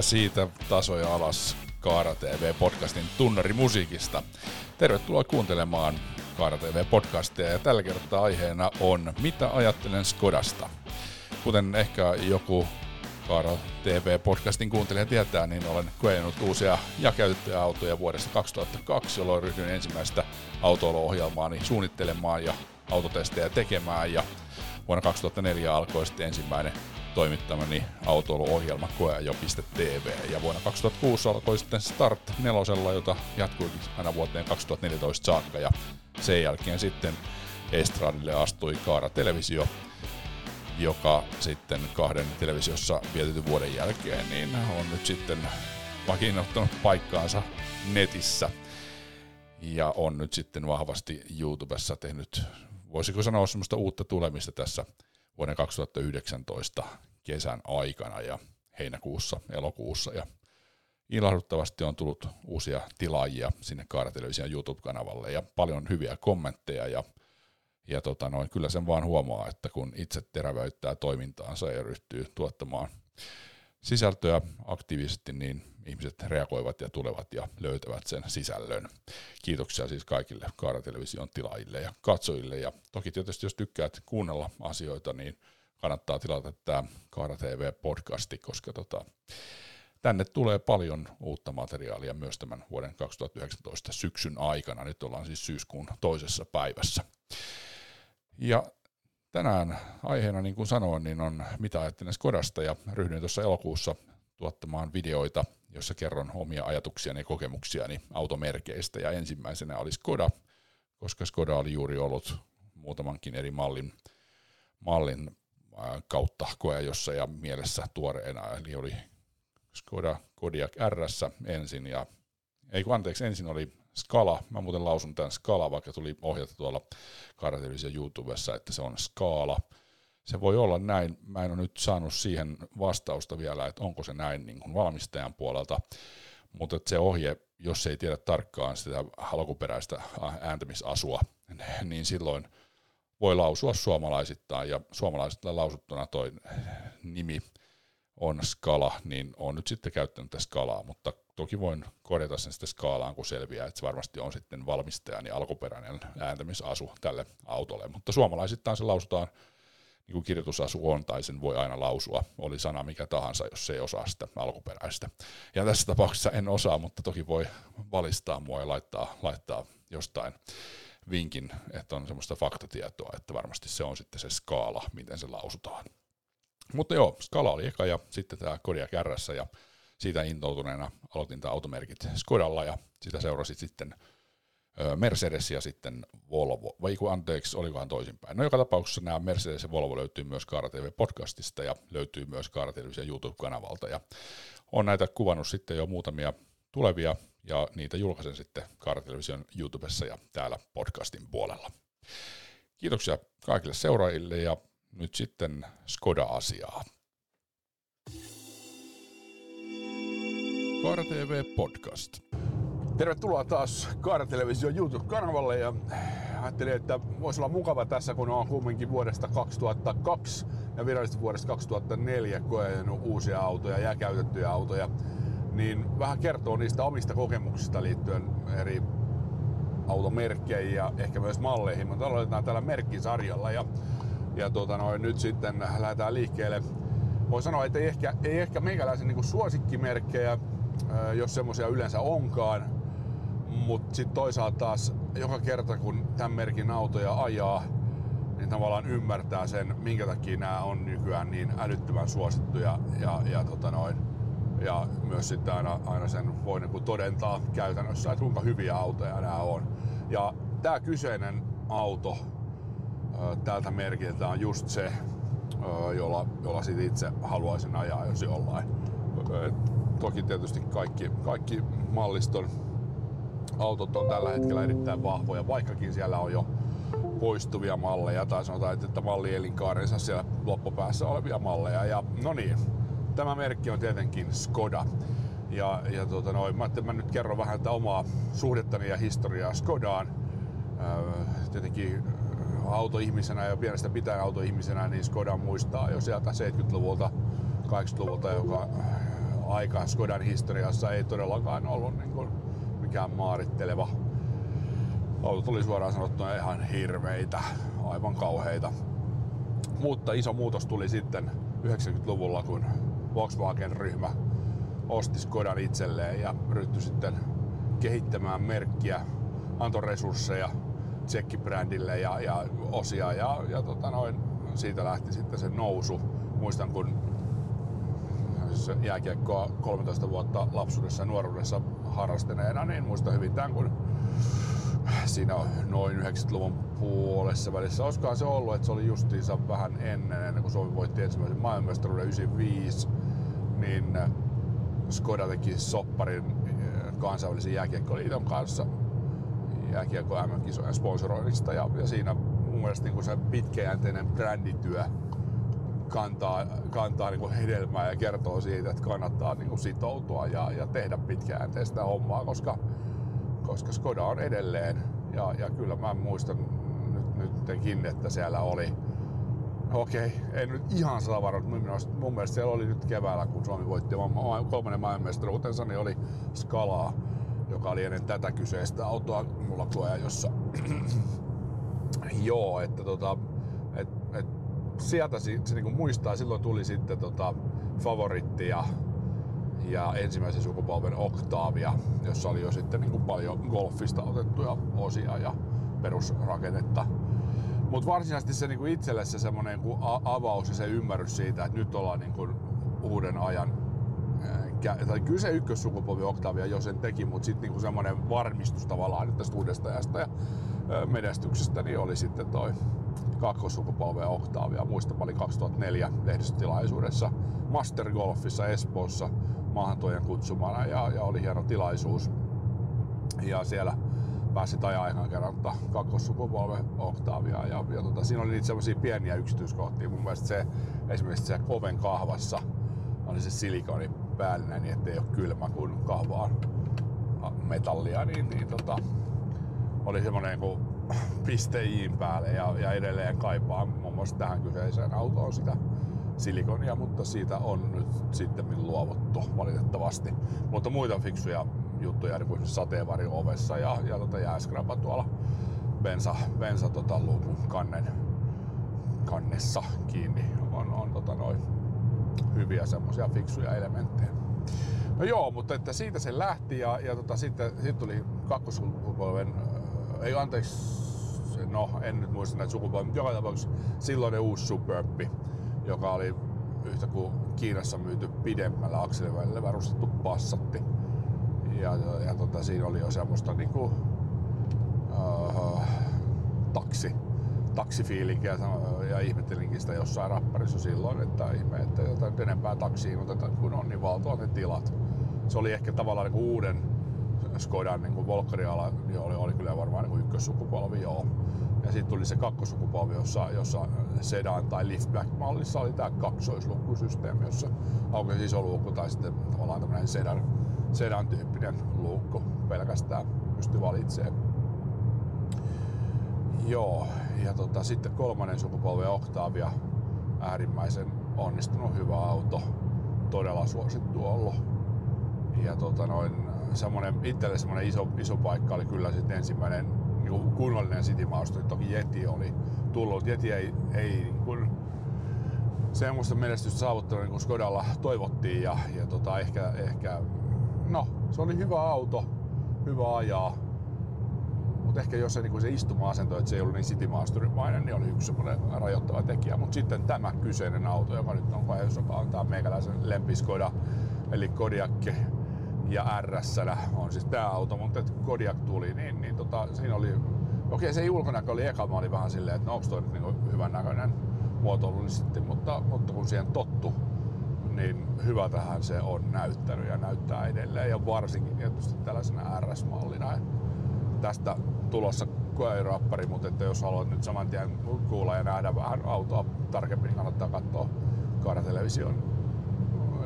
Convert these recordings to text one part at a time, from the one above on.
Ja siitä tasoja alas Kaara TV-podcastin tunnarimusiikista. Tervetuloa kuuntelemaan Kaara TV-podcastia ja tällä kertaa aiheena on Mitä ajattelen Skodasta? Kuten ehkä joku Kaara TV-podcastin kuuntelija tietää, niin olen koenut uusia ja käytettyjä autoja vuodesta 2002, jolloin ryhdyin ensimmäistä autoiluohjelmaani suunnittelemaan ja autotestejä tekemään ja vuonna 2004 alkoi sitten ensimmäinen toimittamani autoiluohjelma koeajo.tv ja vuonna 2006 alkoi sitten Start nelosella, jota jatkuikin aina vuoteen 2014 saakka. Ja sen jälkeen sitten Estradille astui Kaara Televisio, joka sitten kahden televisiossa vietetyn vuoden jälkeen niin on nyt sitten vakiinnuttanut paikkaansa netissä. Ja on nyt sitten vahvasti YouTubessa tehnyt, voisiko sanoa semmoista uutta tulemista tässä vuoden 2019 kesän aikana ja heinäkuussa, elokuussa. Ja ilahduttavasti on tullut uusia tilaajia sinne Kaaratelevision YouTube-kanavalle ja paljon hyviä kommentteja ja, ja tota noin, kyllä sen vaan huomaa, että kun itse terävöittää toimintaansa ja ryhtyy tuottamaan sisältöä aktiivisesti, niin ihmiset reagoivat ja tulevat ja löytävät sen sisällön. Kiitoksia siis kaikille Kaaratelevision tilaajille ja katsojille ja toki tietysti jos tykkäät kuunnella asioita, niin kannattaa tilata tämä Kaara TV-podcasti, koska tota, tänne tulee paljon uutta materiaalia myös tämän vuoden 2019 syksyn aikana. Nyt ollaan siis syyskuun toisessa päivässä. Ja tänään aiheena, niin kuin sanoin, niin on mitä ajattelen Skodasta ja ryhdyin tuossa elokuussa tuottamaan videoita, jossa kerron omia ajatuksiani ja kokemuksiani automerkeistä. Ja ensimmäisenä oli Skoda, koska Skoda oli juuri ollut muutamankin eri mallin, mallin kautta koeajossa ja mielessä tuoreena, eli oli Skoda Kodiaq RS ensin ja ei kun anteeksi, ensin oli Skala, mä muuten lausun tämän Skala, vaikka tuli ohjata tuolla Karatelevision YouTubessa, että se on Skaala. Se voi olla näin, mä en ole nyt saanut siihen vastausta vielä, että onko se näin niin kuin valmistajan puolelta, mutta se ohje, jos ei tiedä tarkkaan sitä alkuperäistä ääntämisasua, niin silloin – voi lausua suomalaisittain, ja suomalaisittain lausuttuna toi nimi on skala, niin on nyt sitten käyttänyt tätä skalaa, mutta toki voin korjata sen sitten skaalaan, kun selviää, että se varmasti on sitten valmistajan ja alkuperäinen ääntämisasu tälle autolle, mutta suomalaisittain se lausutaan niin kuin kirjoitusasu on, tai sen voi aina lausua, oli sana mikä tahansa, jos se ei osaa sitä alkuperäistä. Ja tässä tapauksessa en osaa, mutta toki voi valistaa mua ja laittaa, laittaa jostain vinkin, että on semmoista faktatietoa, että varmasti se on sitten se skaala, miten se lausutaan. Mutta joo, skala oli eka ja sitten tämä Kodiaq RS ja siitä intoutuneena aloitin tämä automerkit Skodalla ja sitä seurasi sitten Mercedes ja sitten Volvo, vai kun anteeksi, olikohan toisinpäin. No joka tapauksessa nämä Mercedes ja Volvo löytyy myös Kaara TV podcastista ja löytyy myös Kaara TV YouTube-kanavalta ja on näitä kuvannut sitten jo muutamia tulevia ja niitä julkaisen sitten Kaara-television YouTubessa ja täällä podcastin puolella. Kiitoksia kaikille seuraajille ja nyt sitten Skoda-asiaa. Kaara TV Podcast. Tervetuloa taas Kaara Television YouTube-kanavalle ja ajattelin, että voisi olla mukava tässä, kun on kumminkin vuodesta 2002 ja virallisesti vuodesta 2004 koenut uusia autoja ja käytettyjä autoja niin vähän kertoo niistä omista kokemuksista liittyen eri automerkkeihin ja ehkä myös malleihin, mutta aloitetaan tällä merkkisarjalla ja, ja tuota noin, nyt sitten lähdetään liikkeelle. Voi sanoa, että ei ehkä, ei ehkä meikäläisen niin suosikkimerkkejä, jos semmoisia yleensä onkaan, mutta sitten toisaalta taas joka kerta kun tämän merkin autoja ajaa, niin tavallaan ymmärtää sen, minkä takia nämä on nykyään niin älyttömän suosittuja ja, ja tota noin, ja myös sitten aina, aina sen voi niin todentaa käytännössä, että kuinka hyviä autoja nämä on. Ja tämä kyseinen auto tältä merkiltä on just se, jolla, jolla sit itse haluaisin ajaa, jos jollain. Toki tietysti kaikki, kaikki malliston autot on tällä hetkellä erittäin vahvoja, vaikkakin siellä on jo poistuvia malleja, tai sanotaan, että mallielinkaarissa siellä loppupäässä olevia malleja. Ja no niin, tämä merkki on tietenkin Skoda. Ja, ja tota noin, mä, mä nyt kerron vähän tätä omaa suhdettani ja historiaa Skodaan. Öö, tietenkin autoihmisenä ja pienestä pitäen autoihmisenä, niin Skoda muistaa jo sieltä 70-luvulta, 80-luvulta, joka aika Skodan historiassa ei todellakaan ollut niin kuin mikään maaritteleva. Autot oli suoraan sanottuna ihan hirveitä, aivan kauheita. Mutta iso muutos tuli sitten 90-luvulla, kun Volkswagen-ryhmä osti Skodan itselleen ja ryhtyi sitten kehittämään merkkiä, antoi resursseja tsekkibrändille ja, ja osia ja, ja tota noin, siitä lähti sitten se nousu. Muistan kun jääkiekkoa 13 vuotta lapsuudessa ja nuoruudessa harrastaneena, niin muistan hyvin tämän, kun siinä on noin 90-luvun puolessa välissä. Olisikohan se ollut, että se oli justiinsa vähän ennen, ennen kuin Suomi voitti ensimmäisen maailmanmestaruuden 95, niin Skoda teki sopparin eh, kansainvälisen jääkiekkoliiton kanssa jääkiekko MM-kisojen sponsoroinnista ja, ja siinä mun mielestä niin se pitkäjänteinen brändityö kantaa, kantaa niin kuin hedelmää ja kertoo siitä, että kannattaa niin kuin sitoutua ja, ja tehdä pitkäjänteistä hommaa, koska, koska Skoda on edelleen. Ja, ja kyllä mä muistan nyt, nytkin, että siellä oli, okei, okay, en nyt ihan saa varoa, mutta mun mielestä siellä oli nyt keväällä, kun Suomi voitti kolmannen maailmanmestaruutensa, niin oli Skalaa, joka oli ennen tätä kyseistä autoa mulla koe, jossa joo, että tota, sieltä se, se niinku muistaa, silloin tuli sitten tota favoritti ja, ja ensimmäisen sukupolven Octavia, jossa oli jo sitten niinku paljon golfista otettuja osia ja perusrakennetta. Mutta varsinaisesti se niinku itselle se semmoinen avaus ja se ymmärrys siitä, että nyt ollaan niinku uuden ajan tai kyllä se ykkössukupolvi Octavia jo sen teki, mutta sitten niinku semmoinen varmistus tavallaan nyt tästä uudesta ajasta ja menestyksestä niin oli sitten toi kakkossukupolven Octavia. Muistan, mä olin 2004 lehdistötilaisuudessa Master Golfissa Espoossa maahantuojan kutsumana ja, ja oli hieno tilaisuus. Ja siellä pääsi ajaa ihan kerran kakkossukupolven Octavia ja, ja tota, siinä oli niitä pieniä yksityiskohtia. Mun mielestä se esimerkiksi se oven kahvassa oli se silikoni päällinen, niin ettei ole kylmä kun kahvaan metallia, niin, niin tota, oli semmoinen kuin piste päälle ja, ja edelleen kaipaa muun muassa tähän kyseiseen autoon sitä silikonia, mutta siitä on nyt sitten luovuttu valitettavasti. Mutta muita fiksuja juttuja, niin kuin sateenvarjo ovessa ja, ja tota jääskrapa tuolla bensa, bensa tota, kannen, kannessa kiinni on, on tota, noin hyviä semmoisia fiksuja elementtejä. No joo, mutta että siitä se lähti ja, ja tota, sitten, sitten tuli kakkospolven ei anteeksi, no en nyt muista näitä sukupolvia, mutta joka tapauksessa silloinen uusi Superbi, joka oli yhtä kuin Kiinassa myyty pidemmällä akselivälillä varustettu passatti. Ja, ja, ja tota, siinä oli jo semmoista niinku, uh, taksi, taksifiilinkiä ja ihmettelinkin sitä jossain rapparissa silloin, että ihme, että jotain enempää taksiin otetaan kun on, niin valtavat ne tilat. Se oli ehkä tavallaan niin uuden Skodan niin Volkkariala niin oli, oli kyllä varmaan niin ykkössukupolvi joo. Ja sitten tuli se kakkossukupolvi, jossa, jossa sedan tai liftback-mallissa oli tämä kaksoislukkusysteemi, jossa aukesi iso luukku tai sitten tavallaan tämmöinen sedan, sedan tyyppinen luukku pelkästään pystyi valitsemaan. Joo, ja tota, sitten kolmannen sukupolven Octavia, äärimmäisen onnistunut hyvä auto, todella suosittu ollut. Ja tota noin, semmoinen, itselle semmoinen iso, iso paikka oli kyllä sitten ensimmäinen niin kunnollinen City Master. Toki Yeti oli tullut. Yeti ei, ei niin semmoista menestystä saavuttanut niin kuin Skodalla toivottiin ja, ja tota, ehkä, ehkä, no se oli hyvä auto, hyvä ajaa, mutta ehkä jos se, niin se istuma-asento, että se ei ollut niin City Masterin niin oli yksi semmoinen rajoittava tekijä. Mutta sitten tämä kyseinen auto, joka nyt on vaiheessa, joka on tämä meikäläisen lempiskoda, eli Kodiak ja RS on siis tämä auto, mutta Kodiak tuli, niin, niin tota, siinä oli, okei se ulkonäkö oli eka, mä olin vähän silleen, että no onko toi nyt niin hyvän näköinen muotoilu, sitten, mutta, mutta kun siihen tottu, niin hyvä tähän se on näyttänyt ja näyttää edelleen ja varsinkin tietysti tällaisena RS-mallina. Tästä tulossa koeirappari, mutta että jos haluat nyt saman tien kuulla ja nähdä vähän autoa tarkemmin, niin kannattaa katsoa Kaara Television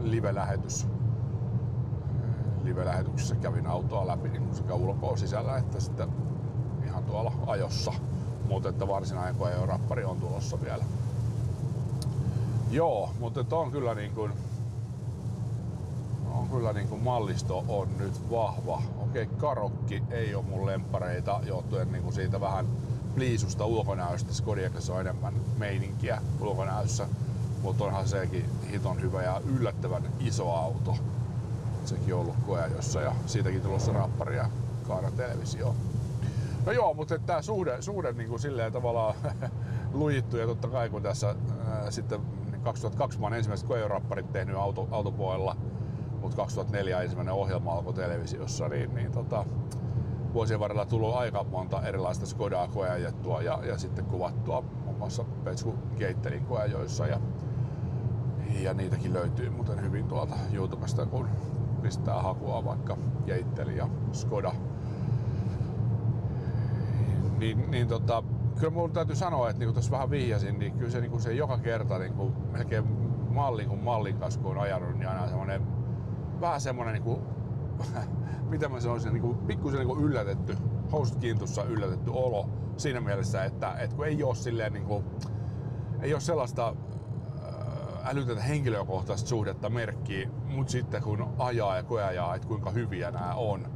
live-lähetys live-lähetyksessä kävin autoa läpi niin sekä ulkoa sisällä että sitten ihan tuolla ajossa. Mutta että varsinainen rappari on tulossa vielä. Joo, mutta että on kyllä niin kuin, kyllä niin kuin mallisto on nyt vahva. Okei, okay, karokki ei ole mun lempareita johtuen niin kuin siitä vähän liisusta ulkonäöstä. Skodiakassa on enemmän meininkiä ulkonäössä, mutta onhan sekin hiton hyvä ja yllättävän iso auto. Sekin on ollut koeajossa ja siitäkin tulossa rappari ja kaara televisio. No joo, mutta tämä suhde, suhde niin kuin silleen tavallaan lujittu ja totta kai kun tässä ää, sitten 2002 mä oon ensimmäiset koejorapparit tehnyt auto, autopuolella, mutta 2004 ensimmäinen ohjelma alkoi televisiossa, niin, niin tota, vuosien varrella tullut aika monta erilaista Skodaa koeajettua ja, ja sitten kuvattua muun muassa Petsku Keittelin koeajoissa ja, ja niitäkin löytyy muuten hyvin tuolta YouTubesta, kun pistää hakua vaikka Keitteli ja Skoda. Niin, niin tota, kyllä mun täytyy sanoa, että niin tuossa vähän vihjasin, niin kyllä se, niin se joka kerta niin kuin, melkein mallin kuin mallin kanssa, kun on ajanut, niin aina semmoinen vähän semmoinen niin kuin, mitä mä sanoisin, niin kuin, pikkusen niin kuin yllätetty, housut kiintussa yllätetty olo siinä mielessä, että, että kun ei ole silleen niin kuin, ei ole sellaista älytöntä henkilökohtaista suhdetta merkkiä, mutta sitten kun ajaa ja koeajaa, että kuinka hyviä nämä on,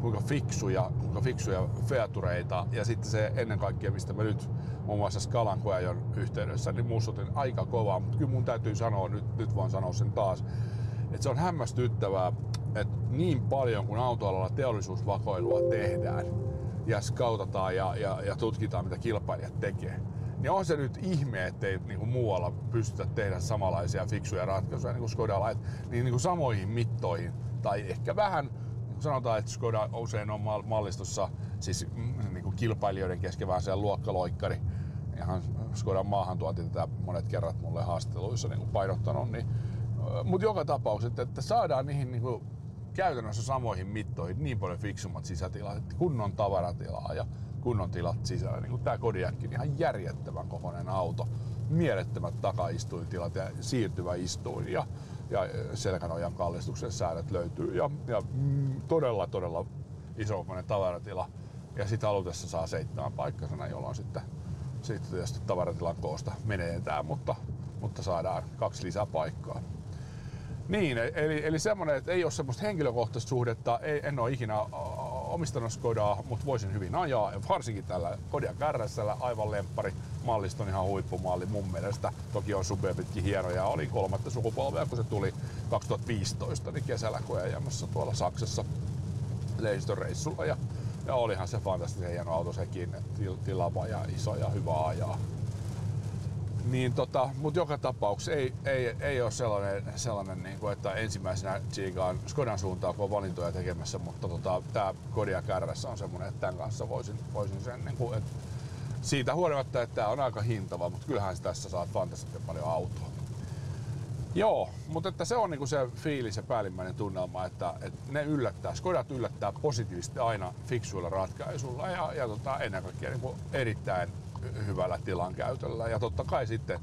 kuinka fiksuja, kuinka fiksuja featureita ja sitten se ennen kaikkea, mistä mä nyt muun muassa Skalan koeajon yhteydessä, niin muistutin aika kovaa, mutta kyllä mun täytyy sanoa, nyt, nyt voin sanoa sen taas, että se on hämmästyttävää, että niin paljon kuin autoalalla teollisuusvakoilua tehdään ja skautataan ja, ja, ja tutkitaan, mitä kilpailijat tekee, niin on se nyt ihme, ettei niin kuin muualla pystytä tehdä samanlaisia fiksuja ratkaisuja niin kuin Skodalla, että niin, niin kuin samoihin mittoihin tai ehkä vähän sanotaan, että Skoda usein on mallistossa siis mm, niin kuin kilpailijoiden kesken vähän se luokkaloikkari. Ihan Skodan maahan tuotiin tätä monet kerrat mulle haastatteluissa niin kuin painottanut. Niin, mutta joka tapauksessa, että saadaan niihin niin kuin käytännössä samoihin mittoihin niin paljon fiksummat sisätilat, että kunnon tavaratilaa ja kunnon tilat sisällä. Niin kuin tämä Kodiakkin, ihan järjettävän kokoinen auto. Mielettömät takaistuintilat ja siirtyvä istuin ja ja selkänojan kallistuksen säädöt löytyy ja, ja mm, todella todella iso tavaratila ja sitten alutessa saa seitsemän paikkasena, jolloin sitten, sitten tietysti tavaratilan koosta menetään, mutta, mutta saadaan kaksi lisäpaikkaa. Niin, eli, eli semmoinen, että ei ole semmoista henkilökohtaista suhdetta, ei, en ole ikinä omistanut Skodaa, mutta voisin hyvin ajaa, ja varsinkin tällä Kodiaq RSllä aivan lemppari. Malliston ihan huippumalli mun mielestä. Toki on suburbitkin hienoja. Oli kolmatta sukupolvea, kun se tuli 2015 niin kesällä koeajamassa tuolla Saksassa lehdistöreissulla. Ja, ja olihan se fantastisen hieno auto sekin, tilava ja iso ja hyvä ajaa. Niin tota, mutta joka tapauksessa ei, ei, ei ole sellainen, sellainen niin kuin, että ensimmäisenä tsiikaan Skodan suuntaan, kun on valintoja tekemässä, mutta tota, tämä Kodia kärrässä on semmoinen, että tämän kanssa voisin, voisin sen, niin kuin, että siitä huolimatta, että tämä on aika hintava, mutta kyllähän tässä saat fantastisen paljon autoa. Joo, mutta että se on niinku se fiilis ja päällimmäinen tunnelma, että, että ne yllättää, Skodat yllättää positiivisesti aina fiksuilla ratkaisuilla ja, ja tota, ennen kaikkea niinku erittäin hyvällä tilankäytöllä ja totta kai sitten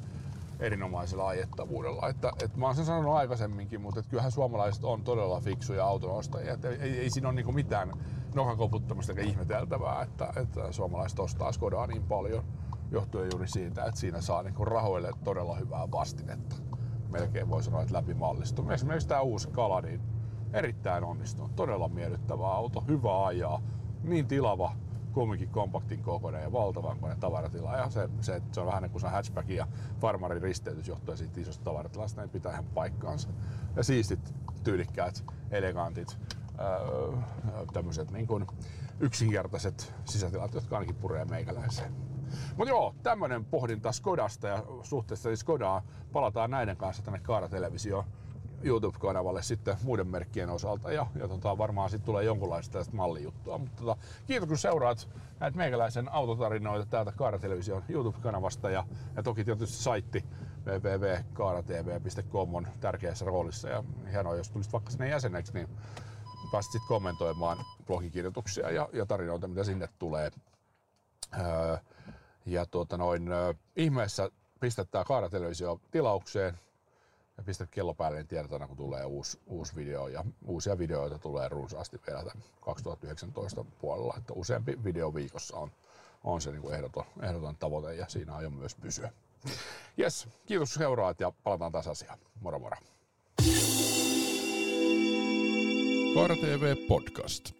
erinomaisella ajettavuudella. Että, että mä oon sen sanonut aikaisemminkin, mutta että kyllähän suomalaiset on todella fiksuja autonostajia. Että ei, ei, siinä ole niinku mitään nokakoputtamista eikä ihmeteltävää, että, että suomalaiset ostaa Skodaa niin paljon johtuen juuri siitä, että siinä saa niinku rahoille todella hyvää vastinetta. Melkein voi sanoa, että läpi mallistuu. Esimerkiksi tämä uusi Kala, niin erittäin onnistunut. Todella miellyttävä auto, hyvä ajaa, niin tilava, kumminkin kompaktin kokoinen ja valtavan kokoinen tavaratila. Ja se, se, se on vähän niin kuin se hatchback ja farmarin risteytys johtuen siitä isosta tavaratilasta, niin pitää ihan paikkaansa. Ja siistit, tyylikkäät, elegantit, öö, tämmöiset niin kuin yksinkertaiset sisätilat, jotka ainakin puree meikäläiseen. Mutta joo, tämmönen pohdinta Skodasta ja suhteessa Skodaa. Palataan näiden kanssa tänne Kaara Televisioon YouTube-kanavalle sitten muiden merkkien osalta ja, ja tota, varmaan sitten tulee jonkunlaista tästä mallijuttua. Mutta tota, kiitos kun seuraat näitä meikäläisen autotarinoita täältä Kaara Television YouTube-kanavasta ja, ja toki tietysti saitti www.kaaratv.com on tärkeässä roolissa ja hienoa, jos tulisit vaikka sinne jäseneksi, niin pääsit sitten kommentoimaan blogikirjoituksia ja, ja tarinoita, mitä sinne tulee. Öö, ja tuota noin, ihmeessä pistetään Kaara Televisio tilaukseen ja pistä kello päälle, niin tiedetään, kun tulee uusi, uusi video. Ja uusia videoita tulee runsaasti vielä tämän 2019 puolella, että useampi video viikossa on, on se niin kuin ehdoton, ehdoton tavoite ja siinä aion myös pysyä. Yes, kiitos seuraat ja palataan taas asiaan. Moro moro. Kaara TV Podcast.